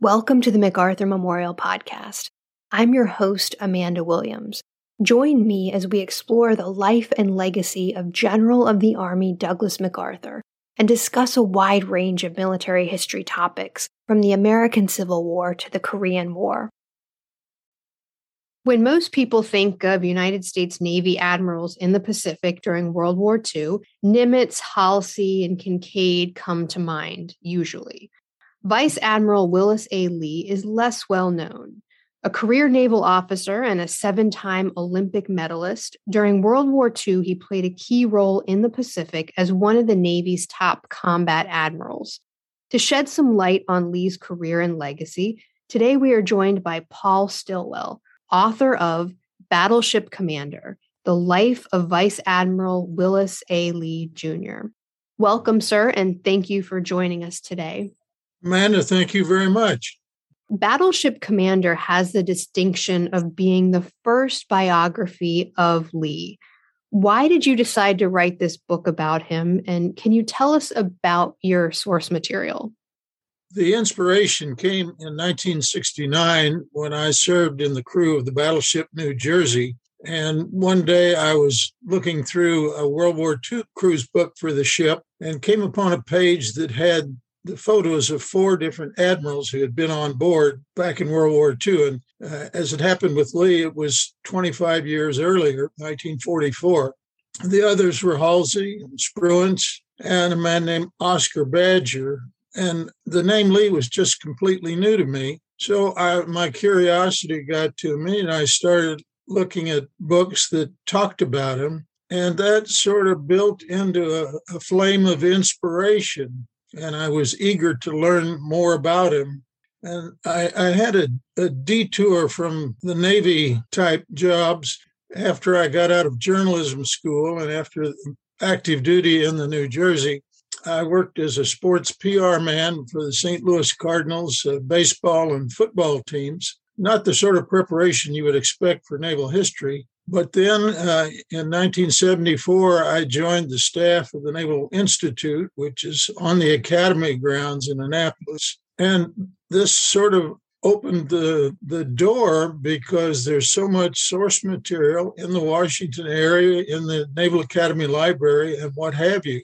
Welcome to the MacArthur Memorial Podcast. I'm your host, Amanda Williams. Join me as we explore the life and legacy of General of the Army Douglas MacArthur and discuss a wide range of military history topics from the American Civil War to the Korean War. When most people think of United States Navy admirals in the Pacific during World War II, Nimitz, Halsey, and Kinkaid come to mind, usually. Vice Admiral Willis A. Lee is less well known. A career naval officer and a seven time Olympic medalist, during World War II, he played a key role in the Pacific as one of the Navy's top combat admirals. To shed some light on Lee's career and legacy, today we are joined by Paul Stillwell, author of Battleship Commander The Life of Vice Admiral Willis A. Lee, Jr. Welcome, sir, and thank you for joining us today. Amanda, thank you very much. Battleship Commander has the distinction of being the first biography of Lee. Why did you decide to write this book about him? And can you tell us about your source material? The inspiration came in 1969 when I served in the crew of the battleship New Jersey. And one day I was looking through a World War II cruise book for the ship and came upon a page that had the photos of four different admirals who had been on board back in World War II. And uh, as it happened with Lee, it was 25 years earlier, 1944. The others were Halsey and Spruance and a man named Oscar Badger. And the name Lee was just completely new to me. So I, my curiosity got to me, and I started looking at books that talked about him. And that sort of built into a, a flame of inspiration and I was eager to learn more about him. And I, I had a, a detour from the Navy type jobs after I got out of journalism school and after active duty in the New Jersey. I worked as a sports PR man for the St. Louis Cardinals uh, baseball and football teams. Not the sort of preparation you would expect for naval history, but then uh, in 1974, I joined the staff of the Naval Institute, which is on the academy grounds in Annapolis. And this sort of opened the, the door because there's so much source material in the Washington area, in the Naval Academy Library, and what have you.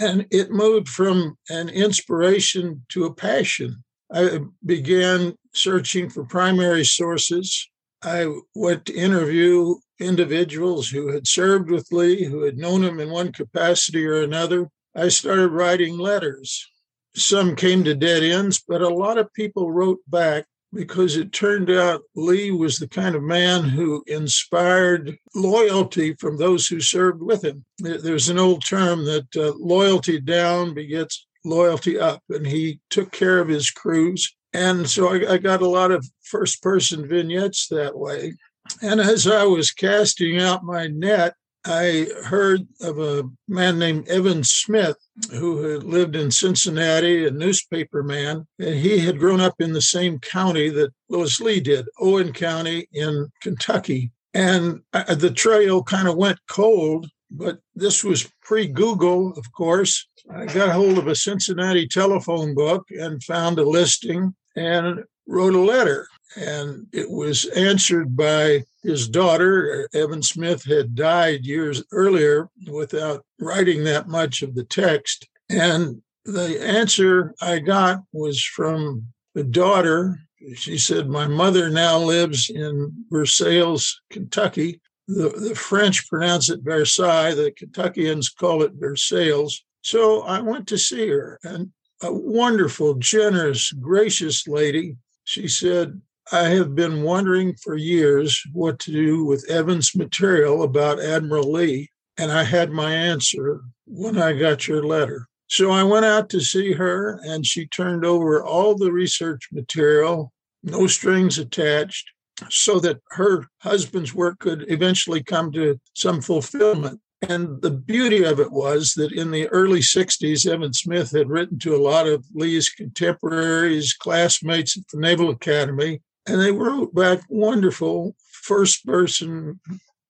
And it moved from an inspiration to a passion. I began searching for primary sources. I went to interview individuals who had served with Lee, who had known him in one capacity or another, I started writing letters. Some came to dead ends, but a lot of people wrote back because it turned out Lee was the kind of man who inspired loyalty from those who served with him. There's an old term that uh, loyalty down begets loyalty up, and he took care of his crews. And so I, I got a lot of first person vignettes that way. And as I was casting out my net, I heard of a man named Evan Smith who had lived in Cincinnati, a newspaper man, and he had grown up in the same county that Willis Lee did, Owen County in Kentucky. And uh, the trail kind of went cold, but this was pre Google, of course. I got hold of a Cincinnati telephone book and found a listing and wrote a letter and it was answered by his daughter. Evan Smith had died years earlier without writing that much of the text. And the answer I got was from the daughter. She said, My mother now lives in Versailles, Kentucky. The, the French pronounce it Versailles, the Kentuckians call it Versailles. So I went to see her, and a wonderful, generous, gracious lady. She said, I have been wondering for years what to do with Evan's material about Admiral Lee, and I had my answer when I got your letter. So I went out to see her, and she turned over all the research material, no strings attached, so that her husband's work could eventually come to some fulfillment. And the beauty of it was that in the early 60s, Evan Smith had written to a lot of Lee's contemporaries, classmates at the Naval Academy, and they wrote back wonderful first person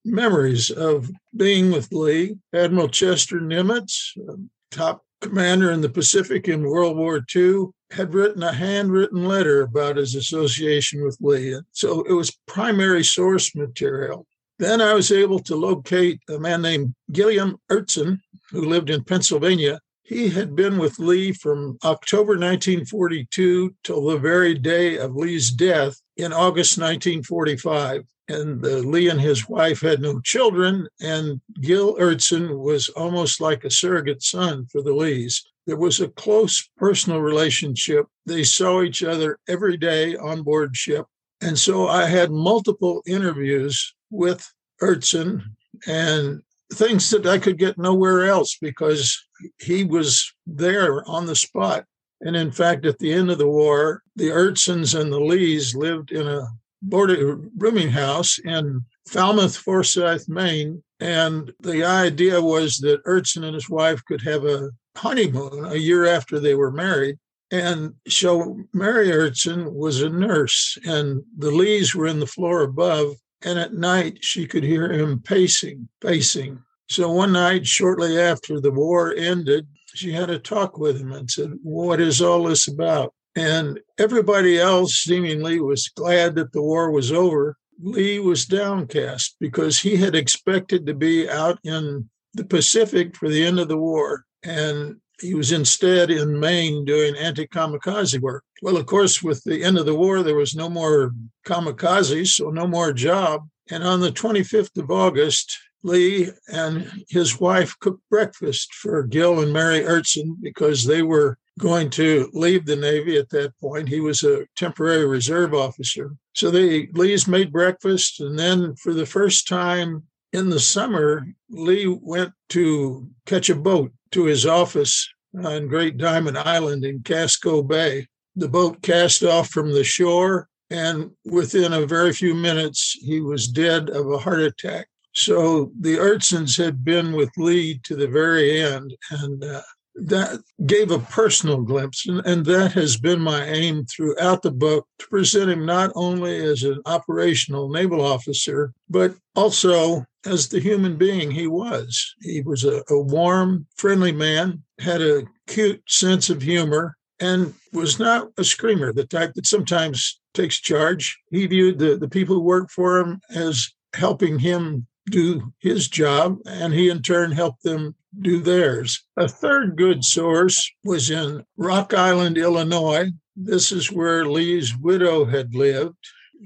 memories of being with Lee. Admiral Chester Nimitz, um, top commander in the Pacific in World War II, had written a handwritten letter about his association with Lee. So it was primary source material. Then I was able to locate a man named Gilliam Erzson, who lived in Pennsylvania. He had been with Lee from October 1942 till the very day of Lee's death in August 1945. And uh, Lee and his wife had no children, and Gil Erzson was almost like a surrogate son for the Lees. There was a close personal relationship. They saw each other every day on board ship. And so I had multiple interviews with Erzson and things that I could get nowhere else because he was there on the spot. And in fact, at the end of the war, the Erzsons and the Lees lived in a boarding uh, rooming house in Falmouth, Foreside, Maine. And the idea was that Erzson and his wife could have a honeymoon a year after they were married. And so Mary Erzson was a nurse, and the Lees were in the floor above. And at night, she could hear him pacing, pacing. So one night, shortly after the war ended, she had a talk with him and said, What is all this about? And everybody else seemingly was glad that the war was over. Lee was downcast because he had expected to be out in the Pacific for the end of the war. And he was instead in Maine doing anti kamikaze work. Well, of course, with the end of the war, there was no more kamikazes, so no more job. And on the 25th of August, Lee and his wife cooked breakfast for Gil and Mary Erzson because they were going to leave the Navy at that point. He was a temporary reserve officer. So they Lee's made breakfast, and then for the first time in the summer, Lee went to catch a boat to his office on Great Diamond Island in Casco Bay. The boat cast off from the shore, and within a very few minutes, he was dead of a heart attack. So the Erzsons had been with Lee to the very end, and uh, that gave a personal glimpse. And, and, that has been my aim throughout the book to present him not only as an operational naval officer, but also as the human being he was. He was a, a warm, friendly man, had a cute sense of humor, and was not a screamer, the type that sometimes takes charge. He viewed the, the people who worked for him as helping him do his job, and he in turn helped them do theirs. A third good source was in Rock Island, Illinois. This is where Lee's widow had lived.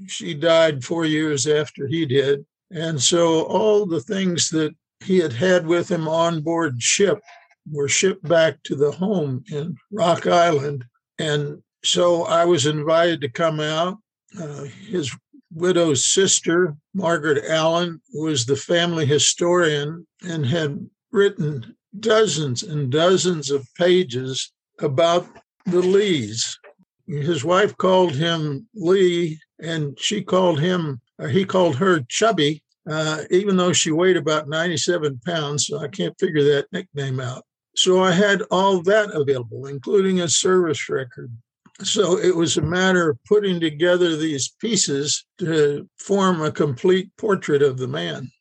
She died four years after he did. And so all the things that he had had with him on board ship were shipped back to the home in Rock Island. And so I was invited to come out. Uh, his widow's sister, Margaret Allen, was the family historian and had written dozens and dozens of pages about the Lees. His wife called him Lee, and she called him, or he called her Chubby, uh, even though she weighed about 97 pounds. So I can't figure that nickname out. So I had all that available, including a service record. So it was a matter of putting together these pieces to form a complete portrait of the man.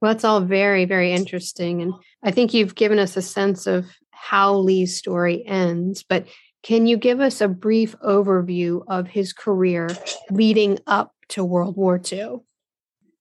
Well, that's all very, very interesting. And I think you've given us a sense of how Lee's story ends, but can you give us a brief overview of his career leading up to World War II?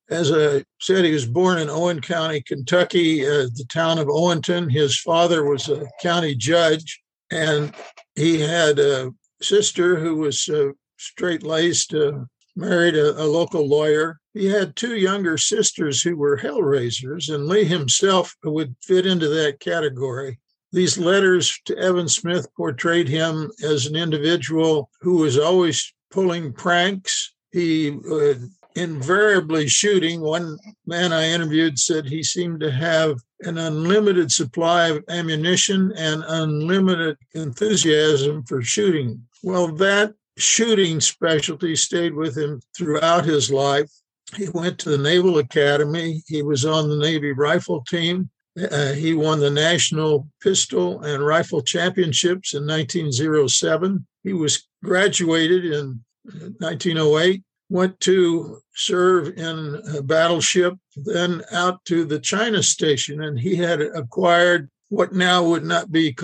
As I said, he was born in Owen County, Kentucky, uh, the town of Owenton. His father was a county judge, and he had a sister who was uh, straight laced, uh, married a, a, local lawyer. He had two younger sisters who were hellraisers, and Lee himself would fit into that category. These letters to Evan Smith portrayed him as an individual who was always pulling pranks. He would invariably shooting. One man I interviewed said he seemed to have an unlimited supply of ammunition and unlimited enthusiasm for shooting. Well, that shooting specialty stayed with him throughout his life. He went to the Naval Academy. He was on the Navy rifle team. Uh, he won the National Pistol and Rifle Championships in 1907. He was graduated in 1908 went to serve in a battleship, then out to the China station. And he had acquired what now would not be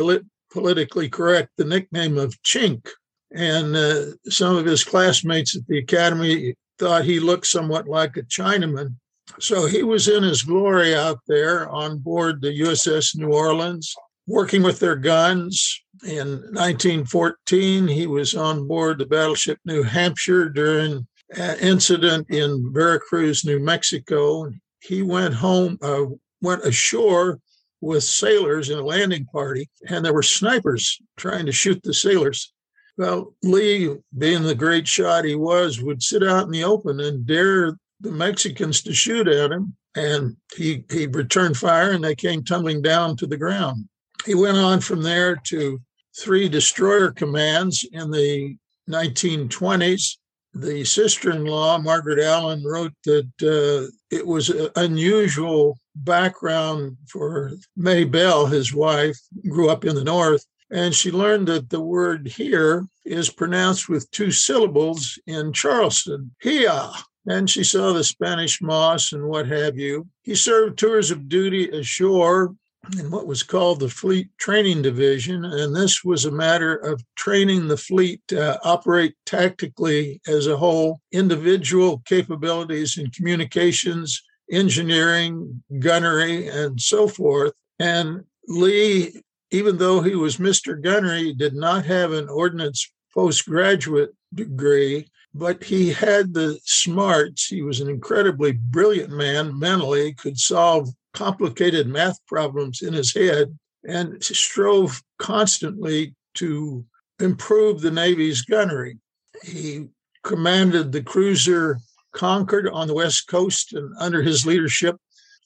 politically correct, the nickname of Chink. And uh, some of his classmates at the academy thought he looked somewhat like a Chinaman. So he was in his glory out there on board the USS New Orleans, working with their guns. In 1914, he was on board the battleship New Hampshire during incident in Veracruz, New Mexico. He went home, uh, went ashore with sailors in a landing party, and there were snipers trying to shoot the sailors. Well, Lee, being the great shot he was, would sit out in the open and dare the Mexicans to shoot at him. And he, he returned fire and they came tumbling down to the ground. He went on from there to three destroyer commands in the 1920s. The sister in law, Margaret Allen, wrote that uh, it was an unusual background for May Bell, his wife, grew up in the North. And she learned that the word here is pronounced with two syllables in Charleston, Hia. And she saw the Spanish moss and what have you. He served tours of duty ashore in what was called the Fleet Training Division. And this was a matter of training the fleet to operate tactically as a whole, individual capabilities in communications, engineering, gunnery, and so forth. And Lee, even though he was Mr. Gunnery, did not have an ordnance postgraduate degree but he had the smarts. He was an incredibly brilliant man mentally, could solve complicated math problems in his head, and strove constantly to improve the Navy's gunnery. He commanded the cruiser Concord on the West Coast, and under his leadership,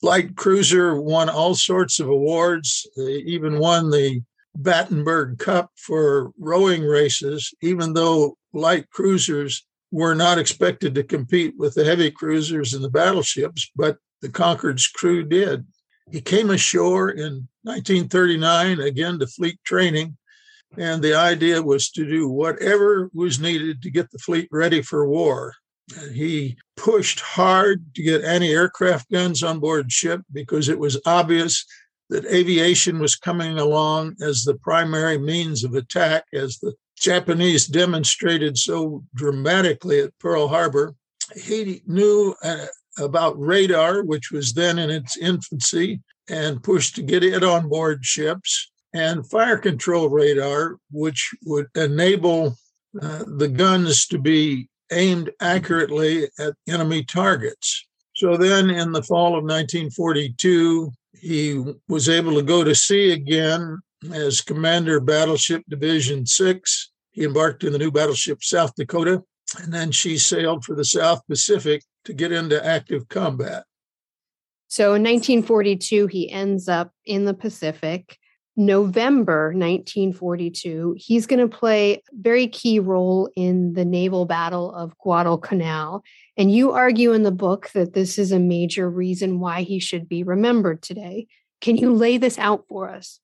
light cruiser won all sorts of awards. They even won the Battenberg Cup for rowing races, even though light cruisers were not expected to compete with the heavy cruisers and the battleships, but the Concord's crew did. He came ashore in 1939, again to fleet training, and the idea was to do whatever was needed to get the fleet ready for war. He pushed hard to get anti aircraft guns on board ship because it was obvious that aviation was coming along as the primary means of attack as the Japanese demonstrated so dramatically at Pearl Harbor. He knew uh, about radar, which was then in its infancy, and pushed to get it on board ships, and fire control radar, which would enable uh, the guns to be aimed accurately at enemy targets. So then in the fall of 1942, he was able to go to sea again as commander Battleship Division 6. He embarked in the new battleship South Dakota, and then she sailed for the South Pacific to get into active combat. So in 1942, he ends up in the Pacific. November 1942, he's going to play a very key role in the naval battle of Guadalcanal. And you argue in the book that this is a major reason why he should be remembered today. Can you lay this out for us?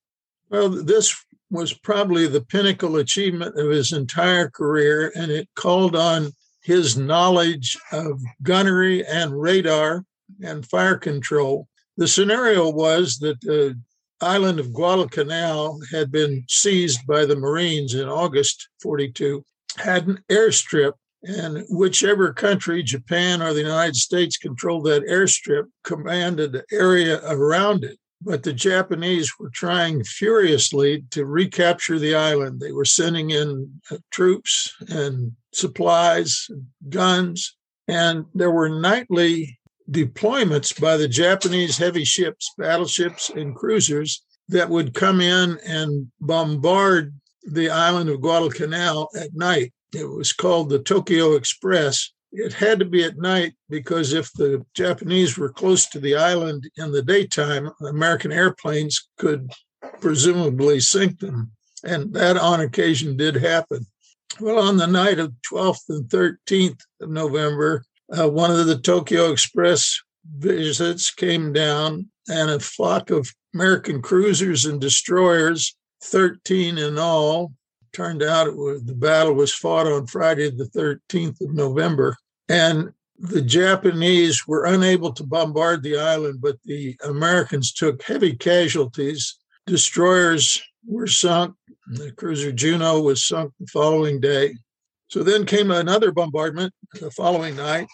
Well, this was probably the pinnacle achievement of his entire career, and it called on his knowledge of gunnery and radar and fire control. The scenario was that the island of Guadalcanal had been seized by the Marines in August 42, had an airstrip, and whichever country, Japan or the United States, controlled that airstrip, commanded the area around it. But the Japanese were trying furiously to recapture the island. They were sending in uh, troops and supplies, guns, and there were nightly deployments by the Japanese heavy ships, battleships, and cruisers that would come in and bombard the island of Guadalcanal at night. It was called the Tokyo Express it had to be at night because if the Japanese were close to the island in the daytime, American airplanes could presumably sink them. And that on occasion did happen. Well, on the night of 12th and 13th of November, uh, one of the Tokyo Express visits came down, and a flock of American cruisers and destroyers, 13 in all, turned out it was, the battle was fought on Friday, the 13th of November. And the Japanese were unable to bombard the island, but the Americans took heavy casualties. destroyers were sunk. The cruiser Juneau was sunk the following day. So then came another bombardment the following night.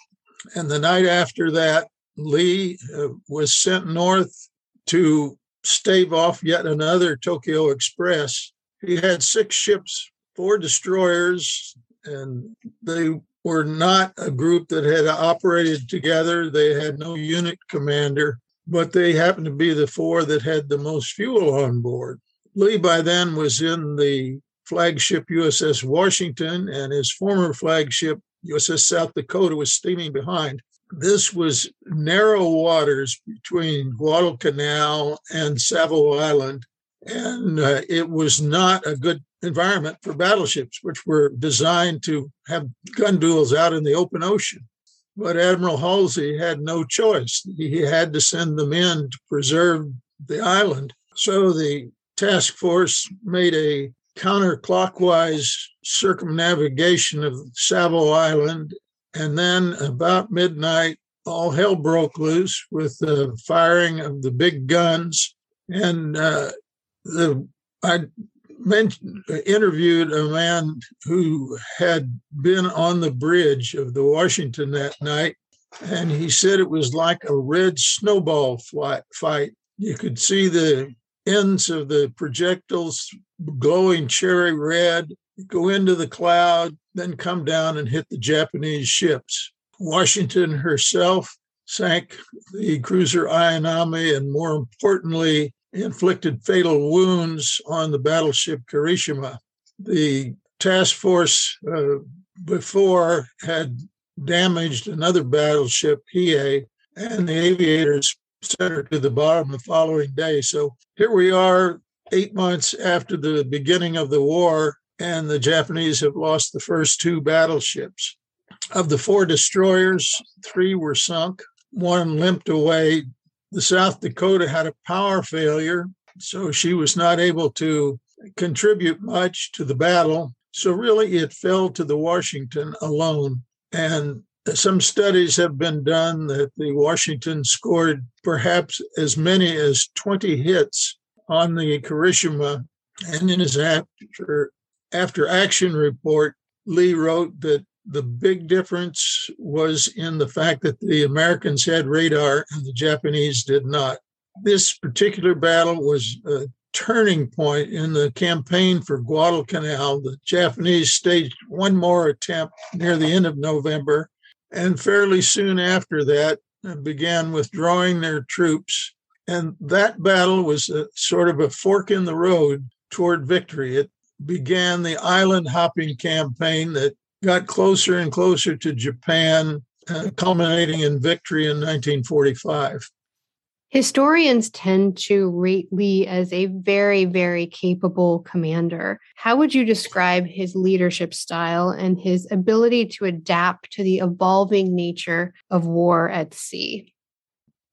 And the night after that, Lee uh, was sent north to stave off yet another Tokyo Express. He had six ships, four destroyers, and they were not a group that had operated together. They had no unit commander, but they happened to be the four that had the most fuel on board. Lee by then was in the flagship USS Washington, and his former flagship USS South Dakota was steaming behind. This was narrow waters between Guadalcanal and Savo Island, and uh, it was not a good environment for battleships, which were designed to have gun duels out in the open ocean. But Admiral Halsey had no choice. He had to send them in to preserve the island. So the task force made a counterclockwise circumnavigation of Savo Island. And then about midnight, all hell broke loose with the firing of the big guns. And uh, the I mentioned, interviewed a man who had been on the bridge of the Washington that night, and he said it was like a red snowball fight. You could see the ends of the projectiles glowing cherry red, go into the cloud, then come down and hit the Japanese ships. Washington herself sank the cruiser Ayanami and, more importantly, inflicted fatal wounds on the battleship Kirishima. The task force uh, before had damaged another battleship, Hiei, and the aviators sent her to the bottom the following day. So here we are, eight months after the beginning of the war, and the Japanese have lost the first two battleships. Of the four destroyers, three were sunk, one limped away the South Dakota had a power failure, so she was not able to contribute much to the battle. So, really, it fell to the Washington alone. And some studies have been done that the Washington scored perhaps as many as 20 hits on the Kirishima. And in his after, after action report, Lee wrote that the big difference was in the fact that the Americans had radar and the Japanese did not. This particular battle was a turning point in the campaign for Guadalcanal. The Japanese staged one more attempt near the end of November, and fairly soon after that uh, began withdrawing their troops. And that battle was a, sort of a fork in the road toward victory. It began the island hopping campaign that got closer and closer to Japan, uh, culminating in victory in 1945. Historians tend to rate Lee as a very, very capable commander. How would you describe his leadership style and his ability to adapt to the evolving nature of war at sea?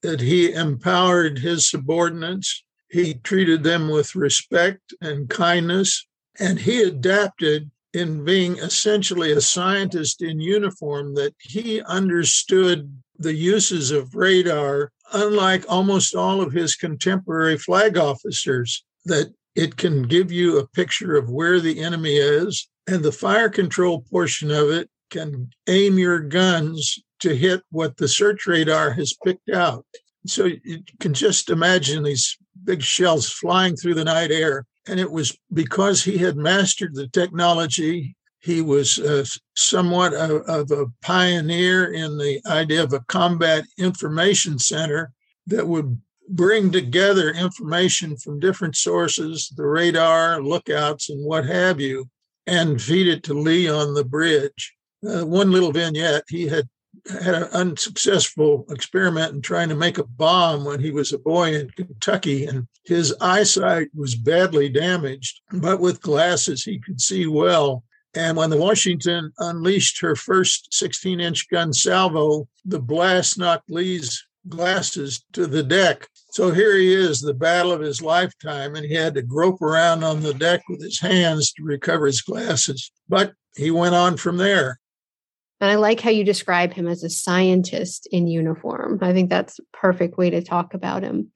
That he empowered his subordinates, he treated them with respect and kindness, and he adapted in being essentially a scientist in uniform that he understood the uses of radar, unlike almost all of his contemporary flag officers, that it can give you a picture of where the enemy is, and the fire control portion of it can aim your guns to hit what the search radar has picked out. So you can just imagine these big shells flying through the night air and it was because he had mastered the technology. He was uh, somewhat of, of a pioneer in the idea of a combat information center that would bring together information from different sources, the radar, lookouts, and what have you, and feed it to Lee on the bridge. Uh, one little vignette he had had an unsuccessful experiment in trying to make a bomb when he was a boy in Kentucky, and his eyesight was badly damaged. But with glasses, he could see well. And when the Washington unleashed her first 16 inch gun salvo, the blast knocked Lee's glasses to the deck. So here he is, the battle of his lifetime, and he had to grope around on the deck with his hands to recover his glasses. But he went on from there. And I like how you describe him as a scientist in uniform. I think that's a perfect way to talk about him.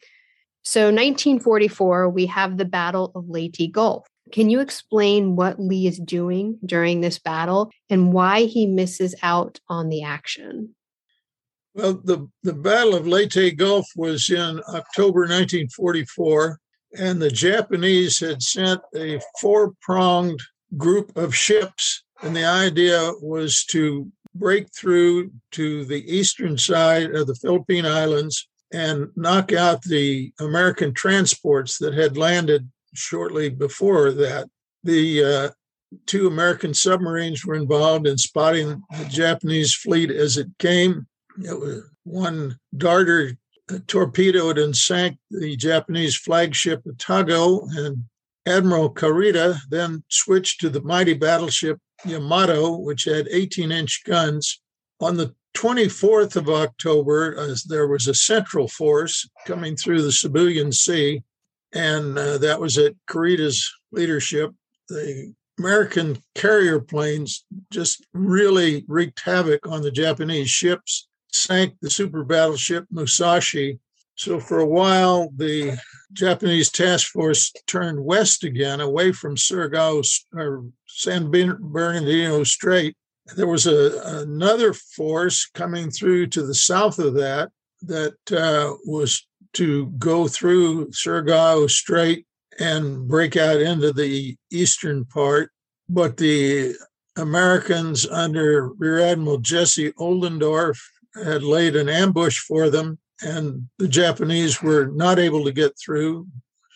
So, 1944, we have the Battle of Leyte Gulf. Can you explain what Lee is doing during this battle and why he misses out on the action? Well, the, the Battle of Leyte Gulf was in October 1944, and the Japanese had sent a four pronged group of ships. And the idea was to break through to the eastern side of the Philippine Islands and knock out the American transports that had landed shortly before that. The uh, two American submarines were involved in spotting the Japanese fleet as it came. It was one darter torpedoed and sank the Japanese flagship Atago, and Admiral Kurita then switched to the mighty battleship Yamato, which had 18 inch guns. On the 24th of October, as there was a central force coming through the Sibuyan Sea, and uh, that was at Kurita's leadership. The American carrier planes just really wreaked havoc on the Japanese ships, sank the super battleship Musashi. So for a while, the Japanese task force turned west again, away from Surigao or San Bernardino Strait. There was a, another force coming through to the south of that that uh, was to go through Surigao Strait and break out into the eastern part. But the Americans under Rear Admiral Jesse Oldendorf had laid an ambush for them, and the Japanese were not able to get through.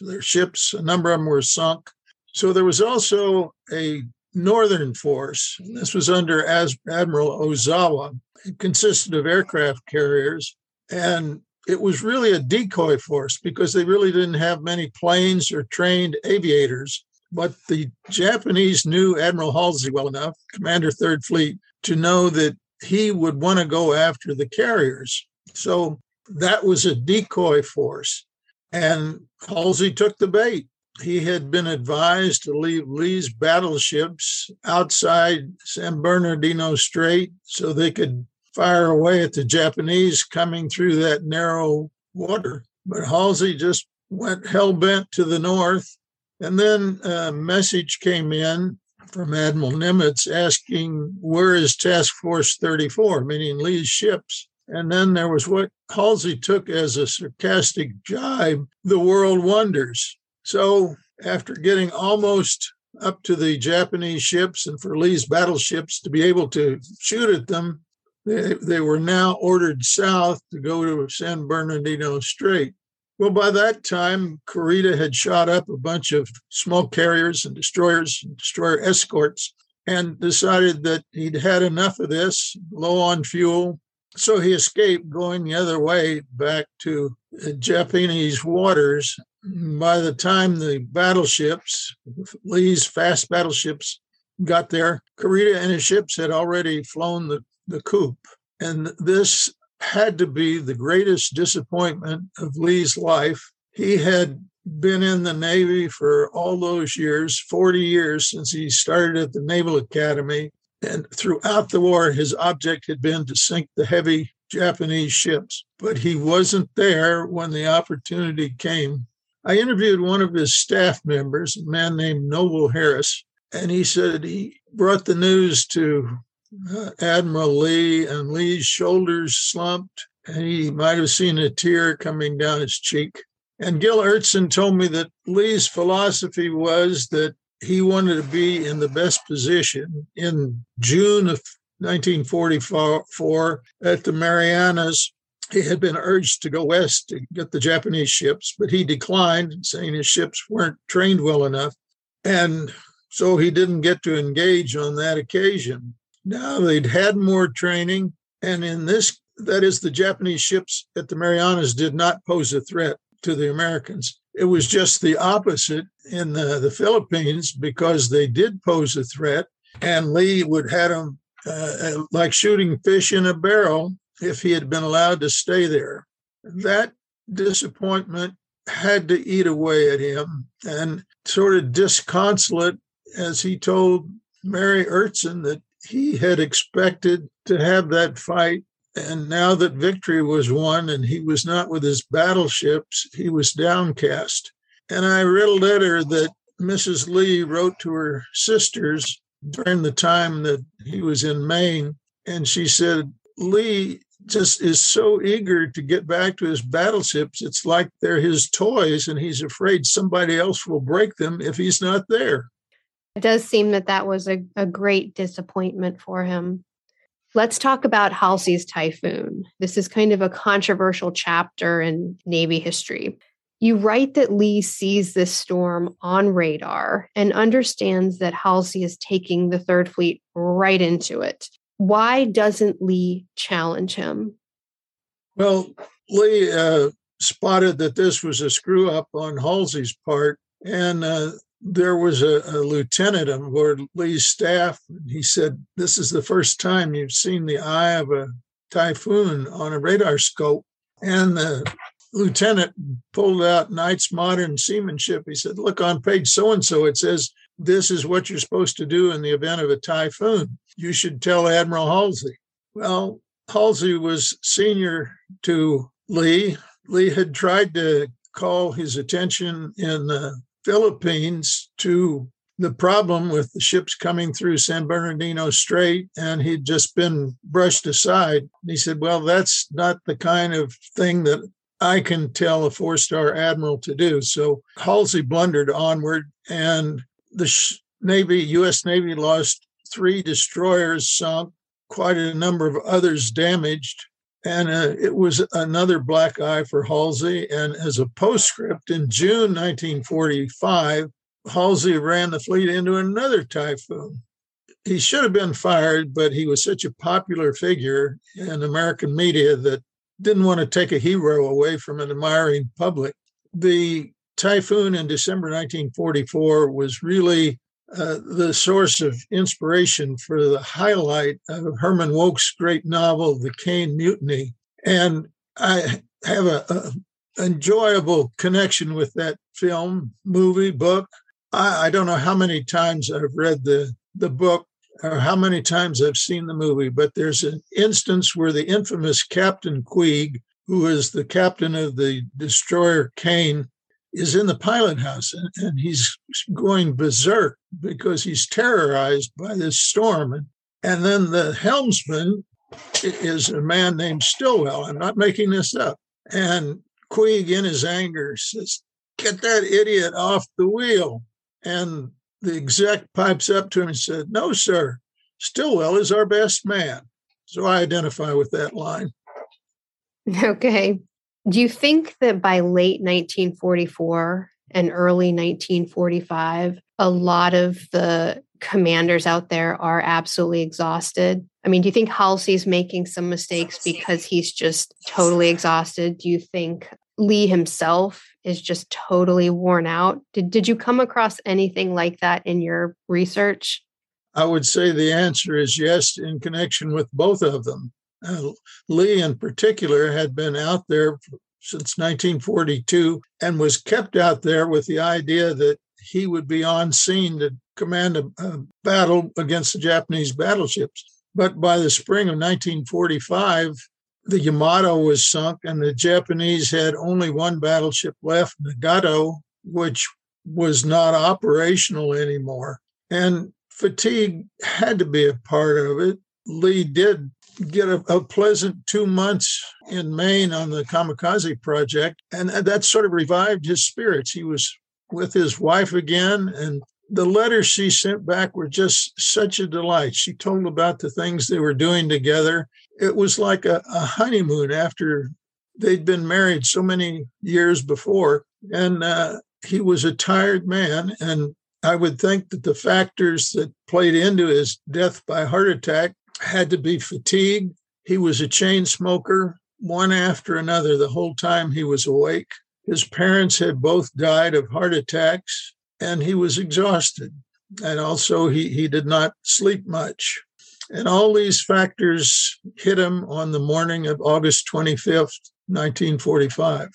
Their ships, a number of them were sunk. So there was also a northern force. This was under Admiral Ozawa. It consisted of aircraft carriers, and it was really a decoy force because they really didn't have many planes or trained aviators. But the Japanese knew Admiral Halsey well enough, Commander Third Fleet, to know that he would want to go after the carriers. So that was a decoy force. And Halsey took the bait. He had been advised to leave Lee's battleships outside San Bernardino Strait so they could fire away at the Japanese coming through that narrow water. But Halsey just went hell bent to the north. And then a message came in from Admiral Nimitz asking, Where is Task Force 34, meaning Lee's ships? And then there was what Halsey took as a sarcastic jibe the world wonders. So after getting almost up to the Japanese ships and for Lee's battleships to be able to shoot at them, they, they were now ordered south to go to San Bernardino Strait. Well, by that time, Kurita had shot up a bunch of small carriers and destroyers and destroyer escorts and decided that he'd had enough of this, low on fuel. So he escaped going the other way back to Japanese waters. By the time the battleships, Lee's fast battleships, got there, Kurita and his ships had already flown the the coup. And this had to be the greatest disappointment of Lee's life. He had been in the Navy for all those years 40 years since he started at the Naval Academy. And throughout the war, his object had been to sink the heavy Japanese ships. But he wasn't there when the opportunity came. I interviewed one of his staff members, a man named Noble Harris, and he said he brought the news to Admiral Lee, and Lee's shoulders slumped, and he might have seen a tear coming down his cheek. And Gil Ertzen told me that Lee's philosophy was that he wanted to be in the best position. In June of 1944, at the Marianas, he had been urged to go west to get the Japanese ships, but he declined, saying his ships weren't trained well enough. And so he didn't get to engage on that occasion. Now they'd had more training. And in this, that is, the Japanese ships at the Marianas did not pose a threat to the Americans. It was just the opposite in the, the Philippines because they did pose a threat. And Lee would have them uh, like shooting fish in a barrel if he had been allowed to stay there. That disappointment had to eat away at him and sort of disconsolate as he told Mary Ertzen that he had expected to have that fight And now that victory was won and he was not with his battleships, he was downcast. And I read a letter that Mrs. Lee wrote to her sisters during the time that he was in Maine. And she said, Lee just is so eager to get back to his battleships. It's like they're his toys, and he's afraid somebody else will break them if he's not there. It does seem that that was a, a great disappointment for him. Let's talk about Halsey's Typhoon. This is kind of a controversial chapter in Navy history. You write that Lee sees this storm on radar and understands that Halsey is taking the Third Fleet right into it. Why doesn't Lee challenge him? Well, Lee uh, spotted that this was a screw up on Halsey's part, and uh, there was a, a, lieutenant on board Lee's staff. And He said, This is the first time you've seen the eye of a typhoon on a radar scope. And the lieutenant pulled out Knight's Modern Seamanship. He said, Look on page so and so, it says, This is what you're supposed to do in the event of a typhoon. You should tell Admiral Halsey. Well, Halsey was senior to Lee. Lee had tried to call his attention in the Philippines to the problem with the ships coming through San Bernardino Strait, and he'd just been brushed aside. He said, Well, that's not the kind of thing that I can tell a four star admiral to do. So Halsey blundered onward, and the Navy, U.S. Navy, lost three destroyers sunk, quite a number of others damaged. And uh, it was another black eye for Halsey. And as a postscript, in June 1945, Halsey ran the fleet into another typhoon. He should have been fired, but he was such a popular figure in American media that didn't want to take a hero away from an admiring public. The typhoon in December 1944 was really uh, the source of inspiration for the highlight of Herman Wouk's great novel, The Caine Mutiny. And I have a, enjoyable connection with that film, movie, book. I, I don't know how many times I've read the, the book or how many times I've seen the movie, but there's an instance where the infamous Captain Queeg, who is the captain of the destroyer Caine, is in the pilot house and, and he's going berserk because he's terrorized by this storm. And, and then the helmsman is a man named Stillwell. I'm not making this up. And Queeg, in his anger, says, Get that idiot off the wheel. And the exec pipes up to him and said, No, sir, Stillwell is our best man. So I identify with that line. Okay. Do you think that by late 1944 and early 1945, a lot of the commanders out there are absolutely exhausted? I mean, do you think Halsey's making some mistakes because he's just totally exhausted? Do you think Lee himself is just totally worn out? Did, did you come across anything like that in your research? I would say the answer is yes, in connection with both of them. Uh, Lee, in particular, had been out there since 1942 and was kept out there with the idea that he would be on scene to command a, a battle against the Japanese battleships. But by the spring of 1945, the Yamato was sunk, and the Japanese had only one battleship left, Nagato, which was not operational anymore. And fatigue had to be a part of it. Lee did get a, a, pleasant two months in Maine on the Kamikaze project, and that sort of revived his spirits. He was with his wife again, and the letters she sent back were just such a delight. She told about the things they were doing together. It was like a, a honeymoon after they'd been married so many years before, and uh, he was a tired man. And I would think that the factors that played into his death by heart attack had to be fatigued. He was a chain smoker, one after another, the whole time he was awake. His parents had both died of heart attacks, and he was exhausted. And also, he, he did not sleep much. And all these factors hit him on the morning of August 25th, 1945.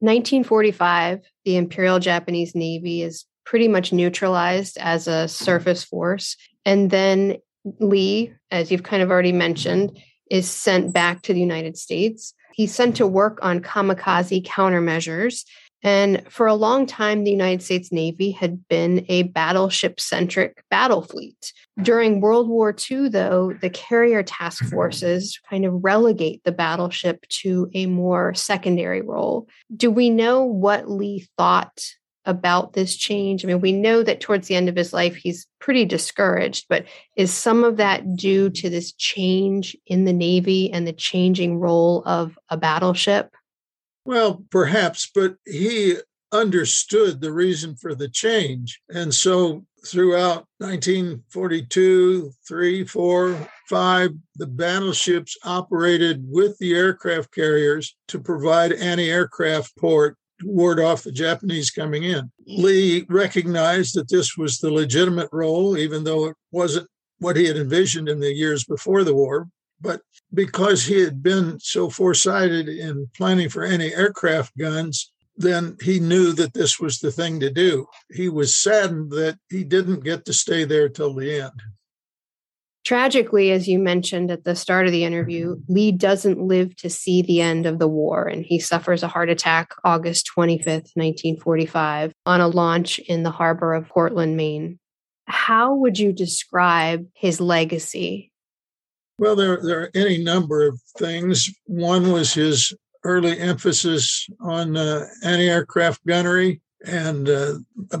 1945, the Imperial Japanese Navy is pretty much neutralized as a surface force. And then Lee, as you've kind of already mentioned, is sent back to the United States. He's sent to work on kamikaze countermeasures and for a long time, the United States Navy had been a battleship centric battle fleet. During World War II, though, the carrier task mm-hmm. forces kind of relegate the battleship to a more secondary role. Do we know what Lee thought about this change? I mean, we know that towards the end of his life, he's pretty discouraged, but is some of that due to this change in the Navy and the changing role of a battleship? Well, perhaps, but he understood the reason for the change. And so throughout 1942, 3, 4, 5, the battleships operated with the aircraft carriers to provide anti aircraft to ward off the Japanese coming in. Lee recognized that this was the legitimate role, even though it wasn't what he had envisioned in the years before the war. But because he had been so foresighted in planning for anti aircraft guns, then he knew that this was the thing to do. He was saddened that he didn't get to stay there till the end. Tragically, as you mentioned at the start of the interview, Lee doesn't live to see the end of the war, and he suffers a heart attack August 25th, 1945, on a launch in the harbor of Portland, Maine. How would you describe his legacy well, there, there are any number of things. One was his early emphasis on uh, anti aircraft gunnery and uh,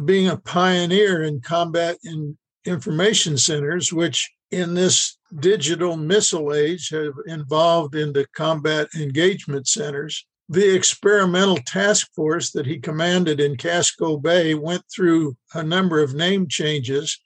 being a pioneer in combat in information centers, which in this digital missile age have evolved into combat engagement centers. The experimental task force that he commanded in Casco Bay went through a number of name changes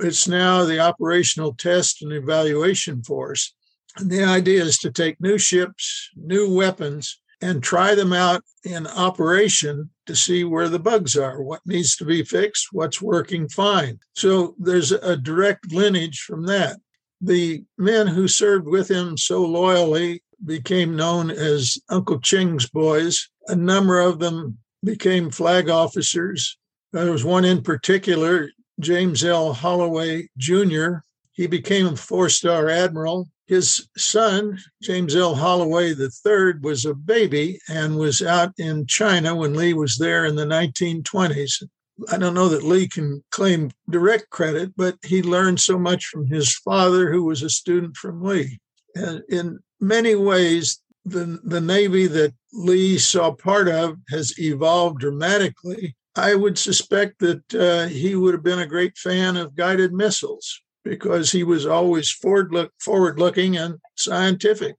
it's now the operational test and evaluation force. And the idea is to take new ships, new weapons, and try them out in operation to see where the bugs are, what needs to be fixed, what's working fine. So there's a direct lineage from that. The men who served with him so loyally became known as Uncle Ching's boys. A number of them became flag officers. There was one in particular, James L. Holloway Jr. He became a four star admiral. His son, James L. Holloway III, was a baby and was out in China when Lee was there in the 1920s. I don't know that Lee can claim direct credit, but he learned so much from his father, who was a student from Lee. And in many ways, the, the Navy that Lee saw part of has evolved dramatically I would suspect that uh, he would have been a great fan of guided missiles because he was always forward look forward looking and scientific.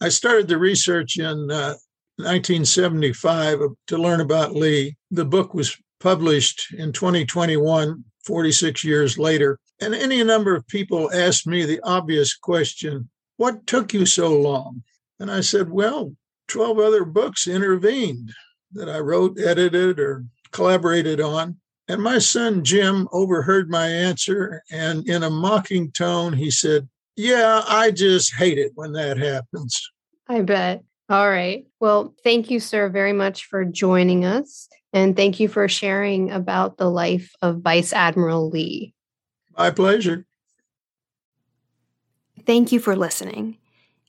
I started the research in uh, 1975 to learn about Lee. The book was published in 2021, 46 years later. And any number of people asked me the obvious question What took you so long? And I said, Well, 12 other books intervened that I wrote, edited, or collaborated on. And my son Jim overheard my answer, and in a mocking tone, he said, Yeah, I just hate it when that happens. I bet. All right. Well, thank you, sir, very much for joining us. And thank you for sharing about the life of Vice Admiral Lee. My pleasure. Thank you for listening.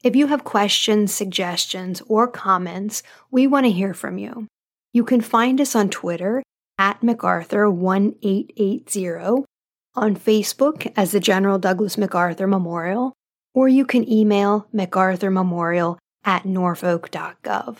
If you have questions, suggestions, or comments, we want to hear from you. You can find us on Twitter at MacArthur1880, on Facebook as the General Douglas MacArthur Memorial, or you can email MacArthur Memorial at norfolk.gov.